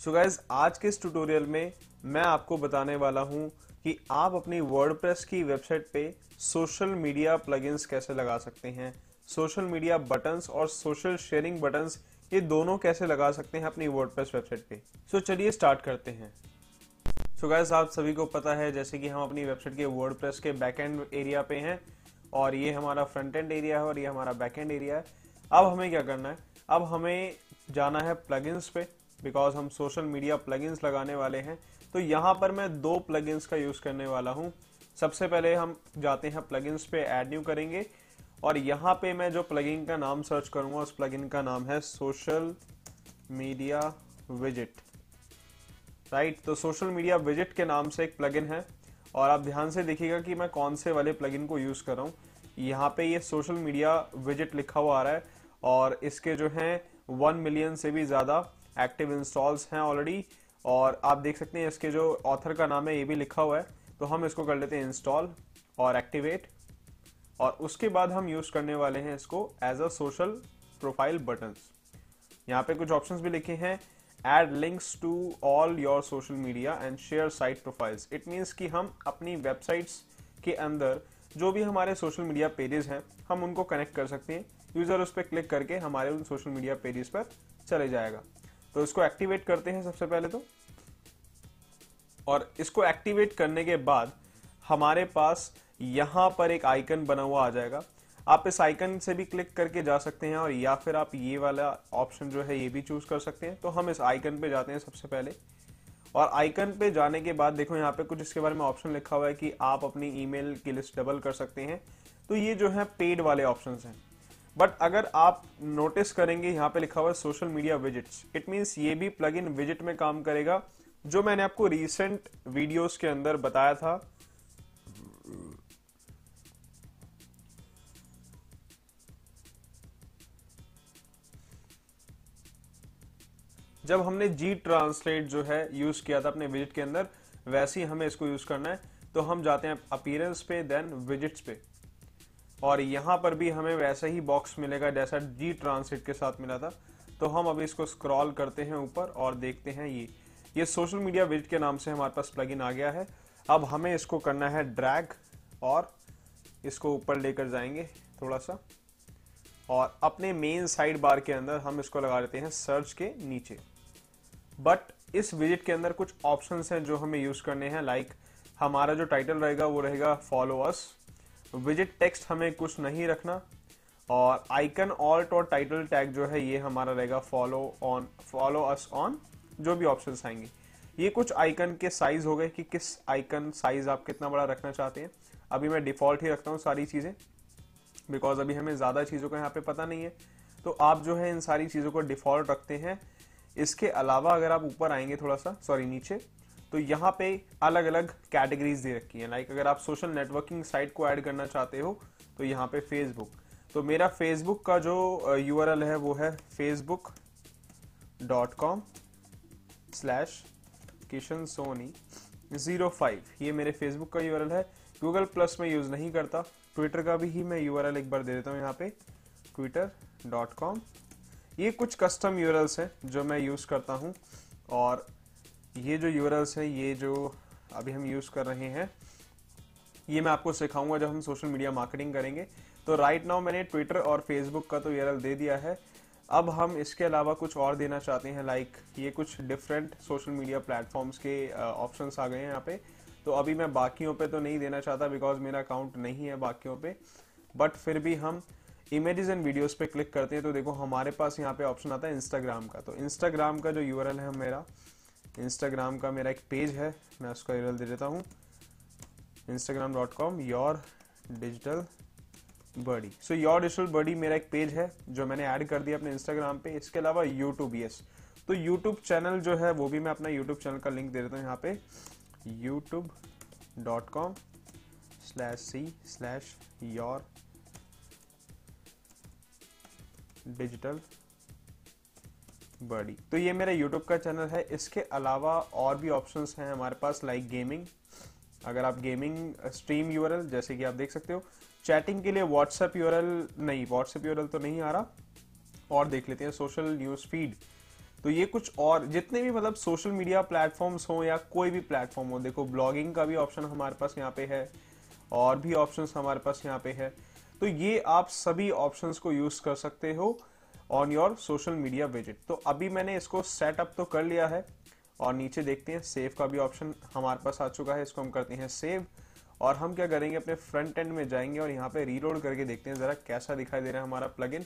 So guys आज के इस ट्यूटोरियल में मैं आपको बताने वाला हूँ कि आप अपनी वर्डप्रेस की वेबसाइट पे सोशल मीडिया प्लगइन्स कैसे लगा सकते हैं। सोशल मीडिया बटन्स और सोशल शेयरिंग बटन्स ये दोनों कैसे लगा सकते हैं अपनी वर्डप्रेस वेबसाइट पे। सो so, चलिए स्टार्ट करते हैं। सो so गाइस आप सभी को पता है जैसे कि हम अपनी वेबसाइट के वर्डप्रेस के बैकएंड एरिया पे हैं और ये हमारा फ्रंट एंड एरिया है और ये हमारा बैकएंड एरिया है। अब हमें क्या करना है? अब हमें जाना है प्लगइन्स पे। बिकॉज़ हम सोशल मीडिया प्लगइन्स लगाने वाले हैं तो यहाँ पर मैं दो प्लगइन्स का यूज़ करने वाला हूँ। सबसे पहले हम जाते हैं प्लगइन्स पे ऐड न्यू करेंगे, और यहाँ पे मैं जो प्लगइन का नाम सर्च करूँगा, उस प्लगइन का नाम है सोशल मीडिया विज़िट राइट तो सोशल मीडिया विज़िट के नाम से एक प्लगइन है, और आप ध्यान से देखिएगा कि मैं कौन से वाले प्लगइन को यूज़ कर रहा हूँ। यहाँ पे ये सोशल मीडिया विज़िट लिखा हुआ आ रहा है, और इसके जो हैं वन मिलियन से भी ज़्यादा एक्टिव इंस्टॉल्स हैं ऑलरेडी और आप देख सकते हैं इसके जो ऑथर का नाम है, ये भी लिखा हुआ है। तो हम इसको कर लेते हैं इंस्टॉल और एक्टिवेट और उसके बाद हम यूज़ करने वाले हैं इसको as a social profile button यहाँ पे कुछ ऑप्शंस भी लिखे हैं। Add links to all your social media and share site profiles it means कि हम अपनी वेबसाइट्स के अंदर जो भी हमारे सोशल मीडिया पेजेस हैं, हम उनको कनेक्ट कर सकते हैं। यूज़र उस पर क्लिक करके हमारे उन सोशल मीडिया पेजेस पर चले जाएगा। तो इसको एक्टिवेट करते हैं सबसे पहले तो। और इसको एक्टिवेट करने के बाद हमारे पास यहाँ पर एक आइकन बना हुआ आ जाएगा। आप इस आइकन से भी क्लिक करके जा सकते हैं और या फिर आप ये वाला ऑप्शन जो है ये भी चूज़ कर सकते हैं। तो हम इस आइकन पे जाते हैं सबसे पहले। और आइकन पे जाने के बाद देखो यहाँ पे कुछ इसके बारे में ऑप्शन लिखा हुआ है कि आप अपनी ईमेल की लिस्ट डबल कर सकते हैं। तो ये जो है पेड वाले ऑप्शन हैं। बट अगर आप नोटिस करेंगे, यहाँ पे लिखा हुआ है social media visits it means ये भी प्लग इन विज़िट में काम करेगा, जो मैंने आपको रिसेंट वीडियोस के अंदर बताया था। जब हमने जी ट्रांसलेट जो है यूज़ किया था अपने विज़िट के अंदर, वैसे ही हमें इसको यूज़ करना है। तो हम जाते हैं अपीयरेंस पे देन विजिट्स पे। और यहाँ पर भी हमें वैसा ही बॉक्स मिलेगा जैसा जी ट्रांसलेट के साथ मिला था। तो हम अभी इसको स्क्रॉल करते हैं ऊपर और देखते हैं ये। ये सोशल मीडिया विज़िट के नाम से हमारे पास प्लगइन आ गया है। अब हमें इसको करना है ड्रैग और इसको ऊपर लेकर जाएँगे थोड़ा सा। और अपने मेन साइड बार के अंदर हम इसको लगा देते हैं सर्च के नीचे। बट इस विज़िट के अंदर कुछ ऑप्शंस हैं जो हमें यूज़ करने हैं लाइक like, हमारा जो टाइटल रहेगा वो रहेगा फॉलो अस विज़िट टेक्स्ट हमें कुछ नहीं रखना और आइकन ऑल्ट और टाइटल टैग जो है, ये हमारा रहेगा follow on follow us on जो भी ऑप्शन आएँगे। ये कुछ आइकन के साइज़ हो गए कि किस आइकन साइज़ आप कितना बड़ा रखना चाहते हैं। अभी मैं डिफ़ॉल्ट ही रखता हूँ सारी चीज़ें बिकॉज़ अभी हमें ज़्यादा चीज़ों का यहाँ पे पता नहीं है। तो आप जो है इन सारी चीज़ों को डिफ़ॉल्ट रखते हैं। इसके अलावा अगर आप ऊपर आएँगे थोड़ा सा सॉरी नीचे तो यहाँ पे अलग अलग कैटेगरीज दे रखी है। लाइक अगर आप सोशल नेटवर्किंग साइट को ऐड करना चाहते हो तो यहाँ पे फेसबुक तो मेरा फेसबुक का जो URL है, वो है Facebook dot com slash Kishan Soni zero five ये मेरे फेसबुक का URL है। गूगल प्लस में यूज़ नहीं करता। ट्विटर का भी ही मैं URL एक बार दे देता हूँ यहाँ पे। ट्विटर डॉट कॉम ये कुछ कस्टम यूरल्स हैं जो मैं यूज़ करता हूँ। और ये जो यूरल्स हैं, ये जो अभी हम यूज़ कर रहे हैं, ये मैं आपको सिखाऊँगा जब हम सोशल मीडिया मार्केटिंग करेंगे। तो राइट नाउ मैंने ट्विटर और फेसबुक का तो यूरल दे दिया है। अब हम इसके अलावा कुछ और देना चाहते हैं लाइक ये कुछ डिफरेंट सोशल मीडिया प्लेटफॉर्म्स के ऑप्शंस आ गए हैं यहाँ पे। तो अभी मैं बाकियों पे तो नहीं देना चाहता बिकॉज़ मेरा अकाउंट नहीं है बाकियों पे। बट फिर भी हम इमेजेस एंड वीडियोस पे क्लिक करते हैं तो देखो हमारे पास यहाँ पे ऑप्शन आता है इंस्टाग्राम का। तो इंस्टाग्राम का जो यूआरएल है मेरा इंस्टाग्राम का मेरा एक पेज है, मैं उसका यूआरएल दे देता हूँ। Instagram dot com your digital birdy so your digital birdy मेरा एक पेज है, जो मैंने ऐड कर दिया अपने इंस्टाग्राम पे। इसके अलावा यूट्यूब यस तो यूट्यूब चैनल जो है, वो भी मैं अपना यूट्यूब चैनल का लिंक दे देता हूँ यहाँ पे। YouTube dot com slash c slash your digital birdy तो ये मेरा यूट्यूब का चैनल है। इसके अलावा और भी ऑप्शन हैं हमारे पास लाइक गेमिंग अगर आप गेमिंग स्ट्रीम यूआरएल जैसे कि आप देख सकते हो चैटिंग के लिए व्हाट्सएप यूआरएल नहीं व्हाट्सएप यूआरएल तो नहीं आ रहा। और देख लेते हैं सोशल न्यूज़ फ़ीड तो ये कुछ और, जितने भी मतलब सोशल मीडिया प्लेटफॉर्म्स हो या कोई भी प्लेटफॉर्म हो, देखो ब्लॉगिंग का भी ऑप्शन हमारे पास यहाँ पे है, और भी ऑप्शंस हमारे पास यहाँ पे है। तो ये आप सभी ऑप्शंस को यूज़ कर सकते हो। On your social media visit तो अभी मैंने इसको सेटअप तो कर लिया है और नीचे देखते हैं सेव का भी ऑप्शन हमारे पास आ चुका है, इसको हम करते हैं सेव और हम क्या करेंगे, अपने फ्रंट एंड में जाएँगे और यहाँ पे रीलोड करके देखते हैं जरा कैसा दिखाई दे रहा है हमारा प्लगइन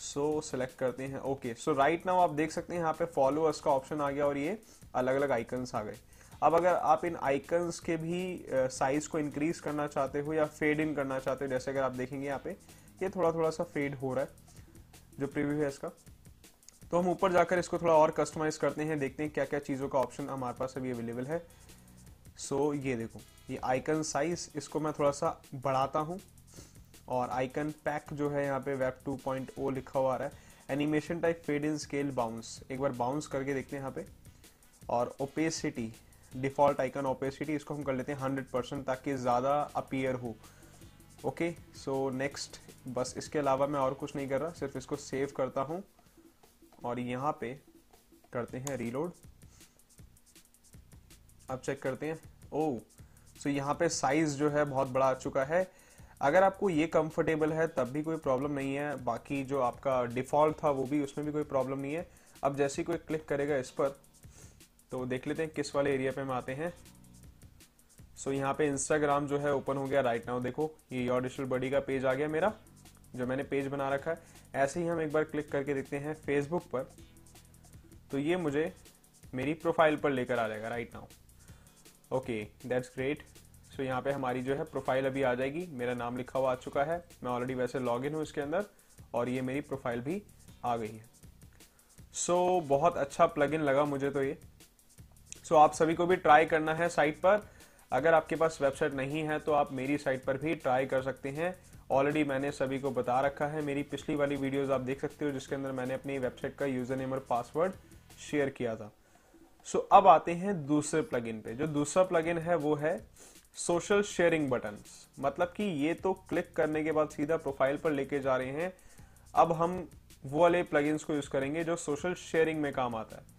सो सेलेक्ट करते हैं. ओके सो राइट नाउ आप देख सकते हैं यहाँ पे फॉलोअर्स का ऑप्शन आ गया और ये अलग अलग आइकन्स आ गए. अब अगर आप इन आइकन्स के भी साइज़ को इंक्रीज करना चाहते हो या फेड इन करना चाहते हो, जैसे अगर आप देखेंगे यहाँ पे, ये थोड़ा थोड़ा सा फेड हो रहा है. जो प्रीव्यू है इसका। तो हम ऊपर जाकर इसको थोड़ा और कस्टमाइज करते हैं देखते हैं क्या क्या चीज़ों का ऑप्शन हमारे पास अभी अवेलेबल है। सो so, ये देखो ये आइकन साइज़ इसको मैं थोड़ा सा बढ़ाता हूँ। और आइकन पैक जो है यहाँ पे वेब 2.0 लिखा हुआ आ रहा है। Animation type fade in scale bounce एक बार बाउंस करके देखते हैं यहाँ पे। और ओपेसिटी डिफ़ॉल्ट आइकन ओपेसिटी इसको हम कर लेते हैं हंड्रेड परसेंट ताकि ज़्यादा अपीयर हो। ओके सो नेक्स्ट बस इसके अलावा मैं और कुछ नहीं कर रहा, सिर्फ़ इसको सेव करता हूँ और यहाँ पे करते हैं रीलोड अब चेक करते हैं। ओ सो यहाँ पे साइज़ जो है बहुत बड़ा आ चुका है। अगर आपको ये कंफर्टेबल है, तब भी कोई प्रॉब्लम नहीं है। बाकी जो आपका डिफ़ॉल्ट था, वो भी उसमें भी कोई प्रॉब्लम नहीं है। अब जैसे ही कोई क्लिक करेगा इस पर तो देख लेते हैं किस वाले एरिया पे हम आते हैं। सो यहाँ पे इंस्टाग्राम जो है ओपन हो गया राइट नाउ देखो ये योर डिजिटल बडी का पेज आ गया मेरा जो मैंने पेज बना रखा है. ऐसे ही हम एक बार क्लिक करके देखते हैं फेसबुक पर. तो ये मुझे मेरी प्रोफ़ाइल पर लेकर आ जाएगा right now okay that's great so यहाँ पे हमारी जो है प्रोफ़ाइल अभी आ जाएगी. मेरा नाम लिखा हुआ आ चुका है. मैं ऑलरेडी वैसे लॉग इन हूँ इसके अंदर और ये मेरी प्रोफ़ाइल भी आ गई है. सो so, बहुत अच्छा प्लगइन लगा मुझे तो ये. सो so, आप सभी को भी ट्राई करना है साइट पर. अगर आपके पास वेबसाइट नहीं है तो आप मेरी साइट पर भी ट्राई कर सकते हैं। ऑलरेडी मैंने सभी को बता रखा है। मेरी पिछली वाली वीडियोस आप देख सकते हो जिसके अंदर मैंने अपनी वेबसाइट का यूज़र नेम और पासवर्ड शेयर किया था। सो so, अब आते हैं दूसरे प्लगइन पे। जो दूसरा प्लगइन है वो है सोशल शेयरिंग बटन मतलब कि ये तो क्लिक करने के बाद सीधा प्रोफ़ाइल पर लेके जा रहे हैं। अब हम वो वाले प्लगइन्स को यूज़ करेंगे जो सोशल शेयरिंग में काम आता है।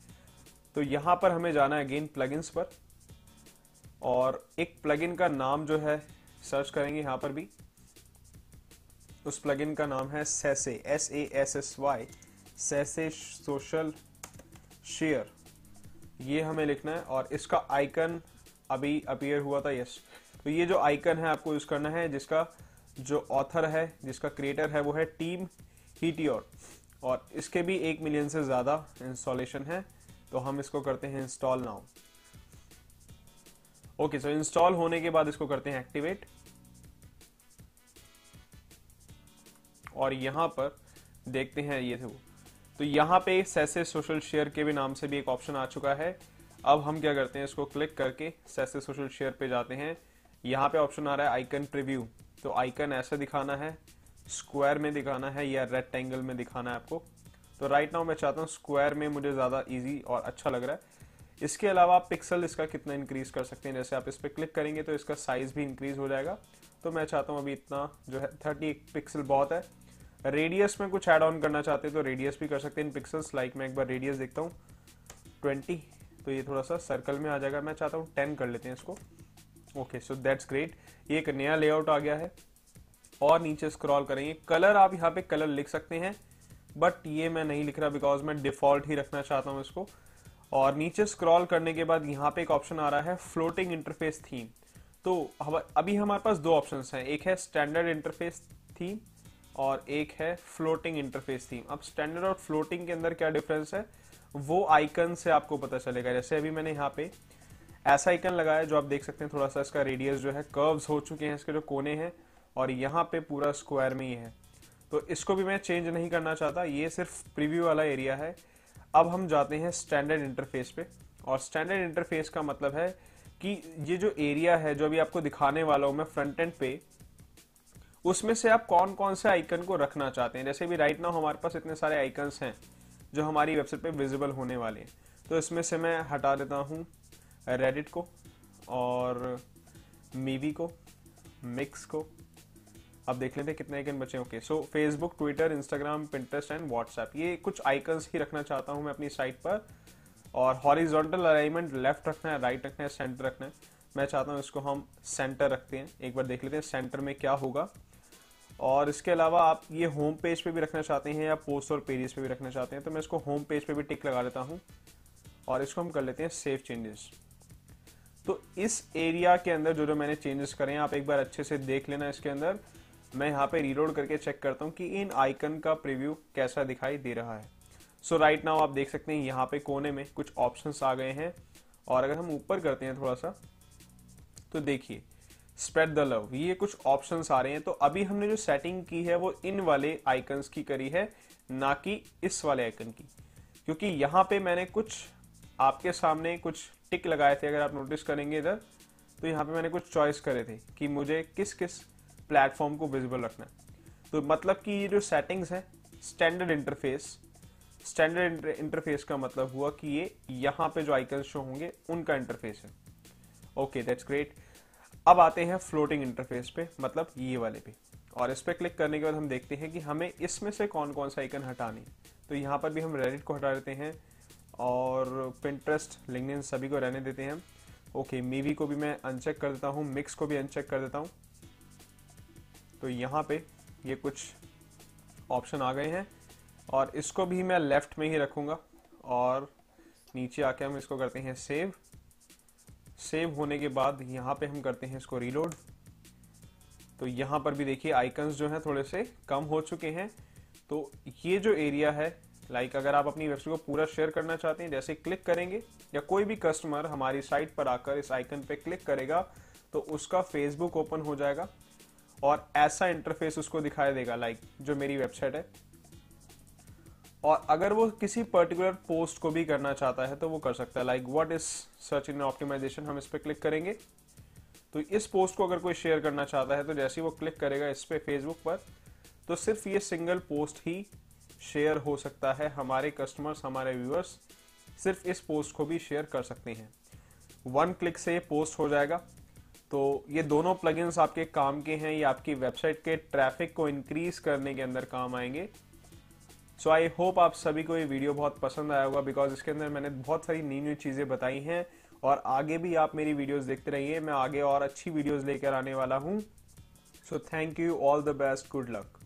तो यहाँ पर हमें जाना है अगेन प्लगइन्स पर। और एक प्लगइन का नाम जो है सर्च करेंगे यहाँ पर भी। उस प्लगइन का नाम है sassy S A S S Y sassy social share ये हमें लिखना है और इसका आइकन अभी अपियर हुआ था यस तो ये जो आइकन है आपको यूज़ करना है, जिसका जो ऑथर है, जिसका क्रिएटर है, वो है टीम हीटियोर और इसके भी एक मिलियन से ज़्यादा इंस्टॉलेशन है तो हम इसको करते हैं install now okay so install होने के बाद इसको करते हैं एक्टिवेट और यहाँ पर देखते हैं ये थे वो तो यहाँ पे सेसे सोशल शेयर के भी नाम से भी एक ऑप्शन आ चुका है। अब हम क्या करते हैं, इसको क्लिक करके सेसे सोशल शेयर पे जाते हैं। यहाँ पे ऑप्शन आ रहा है आइकन प्रिव्यू तो आइकन ऐसे दिखाना है स्क्वायर में दिखाना है या रेक्टेंगल में दिखाना है आपको। तो राइट नाउ मैं चाहता हूँ स्क्वायर में मुझे ज़्यादा इजी और अच्छा लग रहा है। इसके अलावा आप पिक्सल इसका कितना इंक्रीज कर सकते हैं? जैसे आप इस पर क्लिक करेंगे तो इसका साइज़ भी इंक्रीज हो जाएगा। तो मैं चाहता हूँ अभी इतना जो है थर्टी पिक्सल बहुत है। रेडियस में कुछ एड ऑन करना चाहते हैं तो रेडियस भी कर सकते हैं। इन पिक्सल्स लाइक मैं एक बार रेडियस देखता हूँ। ट्वेंटी तो ये थोड़ा सा सर्कल में आ जाएगा। मैं चाहता हूँ टेन कर लेते हैं इसको। ओके सो दैट्स ग्रेट ये एक नया लेआउट आ गया है। और नीचे स्क्रॉल करेंगे। कलर आप यहाँ पे कलर लिख सकते हैं बट ये मैं नहीं लिख रहा बिकॉज़ मैं डिफ़ॉल्ट ही रखना चाहता हूँ इसको। और नीचे स्क्रॉल करने के बाद यहाँ पे एक ऑप्शन आ रहा है फ्लोटिंग इंटरफेस थीम तो अभी हमारे पास दो ऑप्शन हैं। एक है स्टैंडर्ड इंटरफेस थीम और एक है फ्लोटिंग इंटरफेस थीम अब स्टैंडर्ड और फ्लोटिंग के अंदर क्या डिफरेंस है? वो आइकन से आपको पता चलेगा। जैसे अभी मैंने यहाँ पे ऐसा आइकन लगाया जो आप देख सकते हैं, थोड़ा सा इसका रेडियस जो है कर्व्स हो चुके हैं, इसके जो कोने हैं और यहाँ पे पूरा स्क्वायर में ही है। तो इसको भी मैं चेंज नहीं करना चाहता। ये सिर्फ़ प्रीव्यू वाला एरिया है। अब हम जाते हैं स्टैंडर्ड इंटरफेस पे। और स्टैंडर्ड इंटरफेस का मतलब है कि ये जो एरिया है, जो अभी आपको दिखाने वाला हूँ मैं फ्रंट एंड पे, उसमें से आप कौन कौन से आइकन को रखना चाहते हैं? जैसे भी राइट नाउ हमारे पास इतने सारे आइकन्स हैं, जो हमारी वेबसाइट पे विजिबल होने वाले हैं। तो इसमें से मैं हटा देता हूँ रेडिट को और मीवी को मिक्स को अब देख लेते हैं कितने आइकन बचे okay so Facebook Twitter Instagram Pinterest and WhatsApp ये कुछ आइकन्स ही रखना चाहता हूँ मैं अपनी साइट पर। और हॉरिजॉन्टल अलाइनमेंट लेफ़्ट रखना है राइट रखना है सेंटर रखना है। मैं चाहता हूँ इसको हम सेंटर रखते हैं। एक बार देख लेते हैं सेंटर में क्या होगा। और इसके अलावा आप ये होम पेज पे भी रखना चाहते हैं या पोस्ट और पेजेस पे भी रखना चाहते हैं तो मैं इसको होम पेज पे भी टिक लगा देता हूँ। और इसको हम कर लेते हैं सेव चेंजेस तो इस एरिया के अंदर जो जो मैंने चेंजेस करे हैं, आप एक बार अच्छे से देख लेना इसके अंदर। मैं यहाँ पे रीलोड करके चेक करता हूँ कि इन आइकन का प्रीव्यू कैसा दिखाई दे रहा है। सो राइट नाउ आप देख सकते हैं यहाँ पे कोने में कुछ ऑप्शंस आ गए हैं। और अगर हम ऊपर करते हैं थोड़ा सा तो देखिए स्प्रेड द लव ये कुछ ऑप्शंस आ रहे हैं। तो अभी हमने जो सेटिंग की है, वो इन वाले आइकन्स की करी है, ना कि इस वाले आइकन की। क्योंकि यहाँ पे मैंने कुछ आपके सामने कुछ टिक लगाए थे, अगर आप नोटिस करेंगे इधर तो यहाँ पे मैंने कुछ चॉइस करे थे कि मुझे किस किस प्लेटफॉर्म को विजिबल रखना है। तो मतलब कि ये जो सेटिंग्स है स्टैंडर्ड इंटरफेस स्टैंडर्ड इंटरफेस का मतलब हुआ कि ये यहाँ पे जो आइकन शो होंगे, उनका इंटरफेस है। ओके दैट्स ग्रेट अब आते हैं फ्लोटिंग इंटरफेस पे मतलब ये वाले पे। और इस पे क्लिक करने के बाद हम देखते हैं कि हमें इसमें से कौन कौन सा आइकन हटाने तो यहाँ पर भी हम रेडिट को हटा देते हैं और पिंट्रेस्ट लिंगन सभी को रहने देते हैं। ओके मीवी को भी मैं अनचेक कर देता हूँ मिक्स को भी अनचेक कर देता हूँ। तो यहाँ पे ये कुछ ऑप्शन आ गए हैं। और इसको भी मैं लेफ़्ट में ही रखूँगा। और नीचे आके हम इसको करते हैं सेव सेव होने के बाद यहाँ पे हम करते हैं इसको रीलोड तो यहाँ पर भी देखिए आइकन्स जो हैं थोड़े से कम हो चुके हैं। तो ये जो एरिया है लाइक अगर आप अपनी वेबसाइट को पूरा शेयर करना चाहते हैं, जैसे क्लिक करेंगे, या कोई भी कस्टमर हमारी साइट पर आकर इस आइकन पे क्लिक करेगा तो उसका फेसबुक ओपन हो जाएगा। और ऐसा इंटरफेस उसको दिखाई देगा लाइक जो मेरी वेबसाइट है। और अगर वो किसी पर्टिकुलर पोस्ट को भी करना चाहता है तो वो कर सकता है। Like what is search in optimization हम इस पर क्लिक करेंगे। तो इस पोस्ट को अगर कोई शेयर करना चाहता है तो जैसे ही वो क्लिक करेगा इस पर फेसबुक पर तो सिर्फ़ ये सिंगल पोस्ट ही शेयर हो सकता है। हमारे कस्टमर्स हमारे व्यूअर्स सिर्फ़ इस पोस्ट को भी शेयर कर सकते हैं। वन क्लिक से पोस्ट हो जाएगा। तो ये दोनों प्लगइन्स आपके काम के हैं, ये आपकी वेबसाइट के ट्रैफ़िक को इंक्रीज करने के अंदर काम आएँगे। सो आई होप आप सभी को ये वीडियो बहुत पसंद आया होगा बिकॉज़ इसके अंदर मैंने बहुत सारी नई नई चीज़ें बताई हैं और आगे भी आप मेरी वीडियोस देखते रहिए। मैं आगे और अच्छी वीडियोस लेकर आने वाला हूँ। So thank you all the best good luck